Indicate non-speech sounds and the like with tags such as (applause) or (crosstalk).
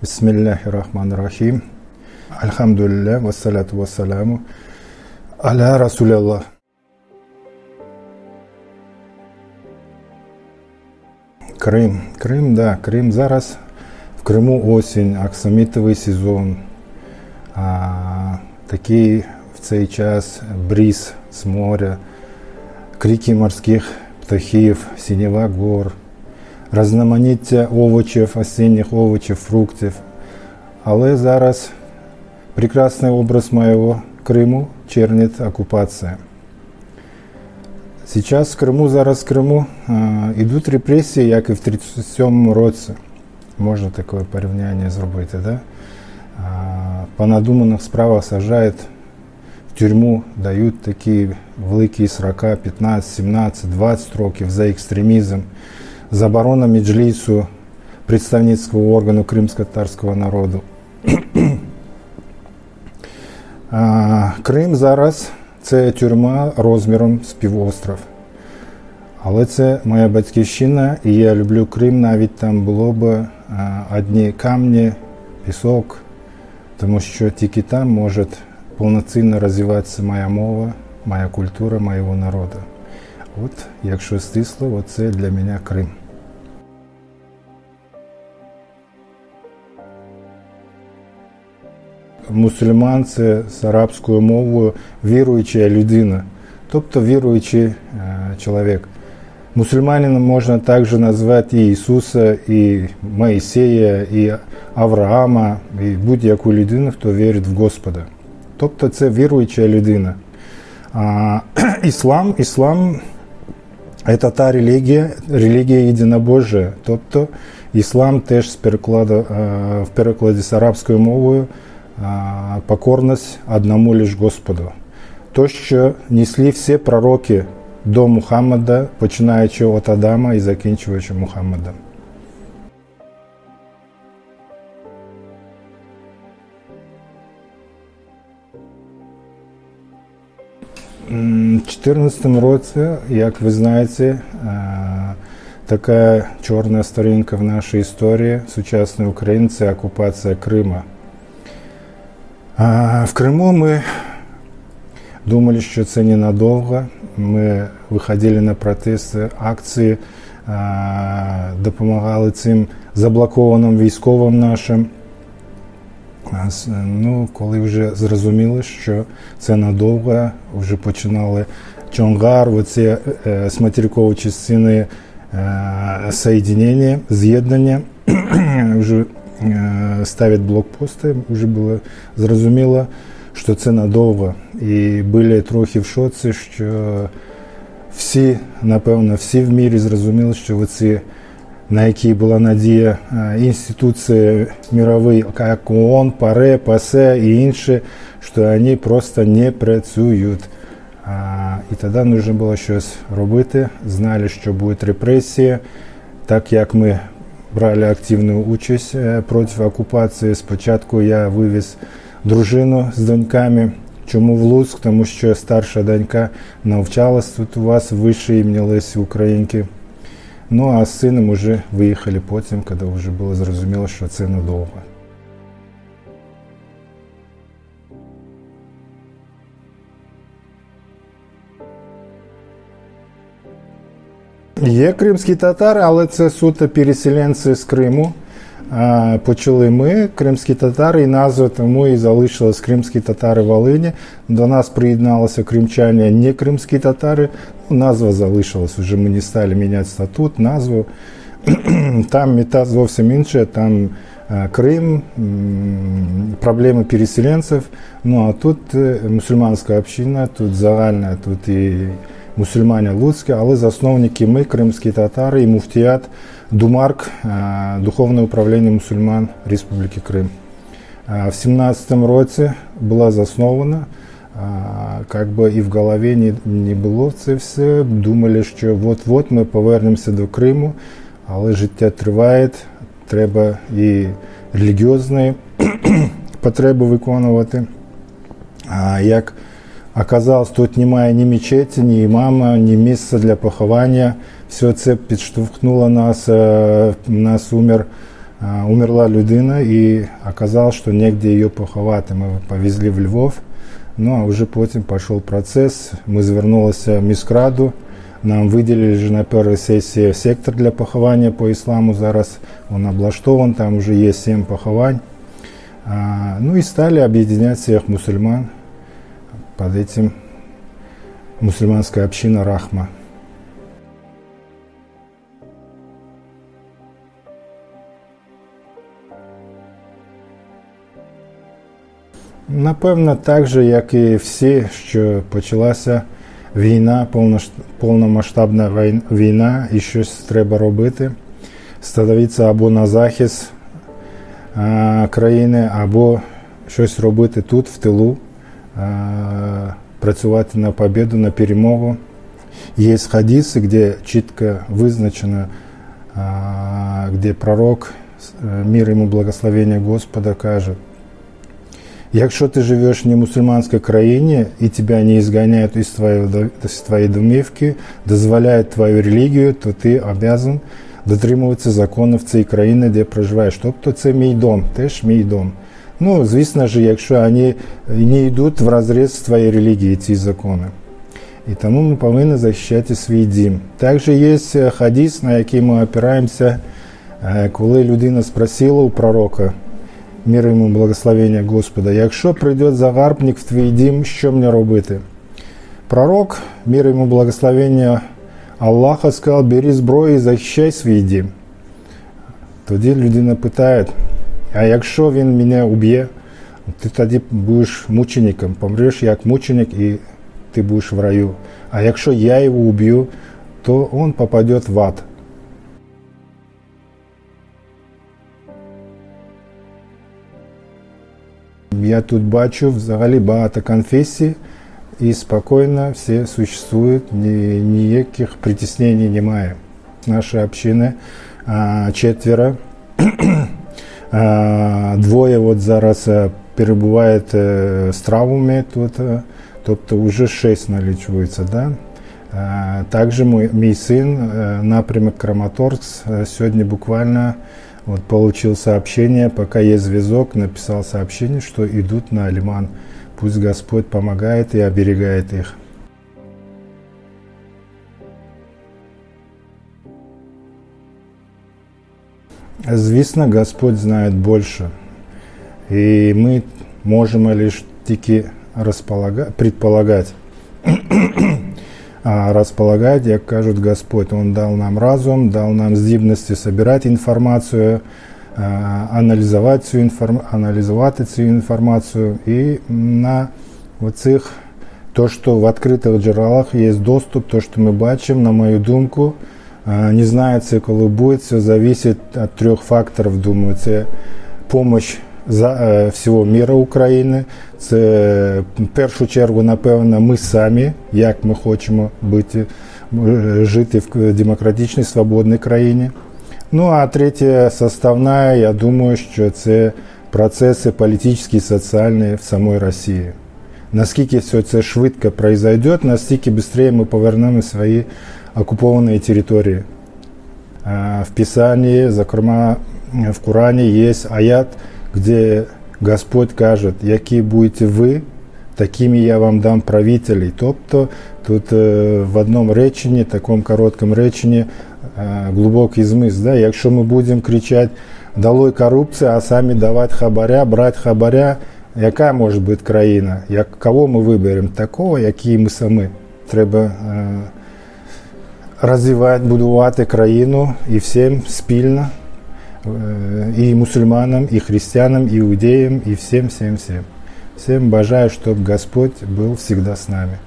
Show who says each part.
Speaker 1: Бисмиллахи рахмани рахим. Альхамдулилля, вассаляту вассаляму. Аля Расуляллах. Крим. Крим, да, Крим зараз. В Криму осінь, аксамітовий сезон. А, Такий в цей час бріз з моря, крики морських птахів, сінєва гор, різноманіття овочів, осінніх овочів, фруктів. Але зараз прекрасний образ моєго Криму чернить оккупация. Сейчас в Криму, зараз в Криму а, йдуть репресії, як і в 37-му році. Можна таке порівняння зробити. Да? А, по надуманих справах сажають в тюрму, дають такі великі срока 15, 17, 20 років за екстремізм, заборона меджлісу, представницького органу кримсько-татарського народу. (clears throat) А, Крим зараз це тюрма розміром з півостров. Але це моя батьківщина, і я люблю Крим, навіть там було б а, одні камні, пісок, тому що тільки там може повноцінно розвиватися моя мова, моя культура, моєго народу. От, якщо стисло, оце для мене Крим. Мусульман це з арабською мовою віруюча людина, тобто віруючий е, чоловік. Мусульманином можна також назвати і Ісуса, і Моїсея, і Авраама, і будь-яку людину, хто вірить в Господа. Тобто це віруюча людина. А, (clears throat) Іслам, іслам це та релігія, релігія єдинобожия. Тобто іслам теж з перекладу, в перекладі з арабською мовою покорність одному лиш Господу. То, що несли всі пророки до Мухаммада, починаючи від Адама і закінчуючи Мухаммадом. У 2014 році, як ви знаєте, така чорна сторінка в нашій історії сучасної України це окупація Крима. В Криму ми думали, що це ненадовго. Ми виходили на протести, акції, допомагали цим заблокованим військовим нашим. Ну, Коли вже зрозуміли, що це надовго, вже починали Чонгар, оці е, з материкової частини е, соєднення, з'єднання. (clears throat) вже Е, блокпости, вже було зрозуміло, що це надовго. І були трохи в шоці, що всі, напевно, всі в мірі зрозуміли, що оці, на які була надія е, інституції мірові, як ООН, ПАРЕ, ПАСЕ і інші, що вони просто не працюють. І тоді потрібно було щось робити. Знали, що будуть репресії, так як ми брали активну участь е, проти окупації. Спочатку я вивіз дружину з доньками. Чому в Луцьк? Тому що старша донька навчалась тут у вас в вищій імені Лесі Українки. Ну а з сином вже виїхали потім, коли вже було зрозуміло, що це надовго. Є кримські татари, але це суто переселенці з Криму. Почали ми, кримські татари, і назва тому і залишилась кримські татари Волині. До нас приєдналися кримчані, не кримські татари. Ну, назва залишилась. Вже ми не стали міняти статут, назву. (clears throat) Там мета зовсім інша. Там Крим, проблеми переселенців. Ну а тут е, мусульманська община, тут загальна, тут і мусульмані Луцькі, але засновники ми, кримські татари і муфтіят Думарк, Духовне управління мусульман Республіки Крим. В 17 році була заснована, как би і в голові не, не було це все. Думали, що от-от ми повернемося до Криму, але життя триває, треба і релігіозні (clears throat) потреби виконувати. А як Оказалось, тут немає ні мечеті, ні імама, ні місця для поховання. Все це підштовхнуло нас. У нас умер умерла людина і оказалось, що негде її поховати. Ми повезли в Львов. Ну а вже потім пішов процес. Ми звернулися в міськраду. Нам виділили вже на першій сесії сектор для поховання по ісламу. Зараз він облаштований, там вже є сім поховань. А, ну и стали объединять всех мусульман Под этим мусульманская община Рахма. Напевно, так же, як і всі, що почалася війна, повномасштабна війна, і щось треба робити, становитися або на захист країни, або щось робити тут, в тилу, працювати на победу, на перемогу. Є хадиси, де чітко визначено, де пророк, мир йому благословення Господа, каже, Якщо ти живеш в немусульманській країні і тебе не изгоняют из твоей, из твоей домівки, дозволяють твою релігію, то ти обязан дотримуватися законів цієї країни, де проживаєш. Тобто це мій дом, теж мій дом. Ну, звісно ж, якщо вони не йдуть в розріз з твоєї релігії, ці закони. І тому ми повинні захищати свій дім. Також є хадіс, на який ми опираємося, коли людина спросила у пророка, мир йому благословення Господа, якщо прийде загарбник в твій дім, що мені робити? Пророк, мир йому благословення Аллаха сказав, бери зброю і захищай свій дім. Тоді людина питає, а якщо він мене уб'є, ти тоді будеш мучеником, помреш як мученик і ти будеш в раю. А якщо я його уб'ю, то він попаде в ад. Я тут бачу взагалі багато конфесій, і спокійно всі существують, ні, ніяких притіснень немає. Наші общини а, четверо. а, двоє от зараз перебувають з травмами тут, тобто вже шість налічується. Да? А, також мій, мій син, напрямок Краматорск, сьогодні буквально вот, получил сообщение, пока есть зв'язок, написал сообщение, что идут на Лиман. Пусть Господь помогает и оберегает их. Звісно, Господь знає більше. І ми можемо лише тільки предполагати. (coughs) а располагать, як кажуть Господь. Он дал нам разум, дал нам здібності собирать інформацію, аналізувати цю інформ... аналізувати цю інформацію. І на оцих, то, що в відкритих джерелах є доступ, то, що ми бачимо, на мою думку, не знаю, це коли буде, все залежить від трьох факторів, думаю, це допомога за всього міра України. Це в першу чергу, напевно, ми самі, як ми хочемо бути, жити в демократичній свободній країні. Ну а третя составна, я думаю, що це процеси політичні і соціальні в самій Росії. Наскільки все це швидко произойдет, настільки швидше ми повернемо свої окуповані території. В Писанні, зокрема в Корані, є аят – где Господь каже, які будете ви, такими я вам дам правителей. Тобто тут в одному реченні, такому короткому реченні, глибокий змисл. Да? Якщо ми будемо кричати «Долой корупція, а самі давати хабаря, брати хабаря, яка може бути країна? Як, Кого ми виберемо? Такого, який ми самі. Треба е, розвивати, будувати країну і всім спільно. и мусульманам, и христианам, и иудеям, и всем-всем-всем. Всем бажаю, чтобы Господь был всегда с нами.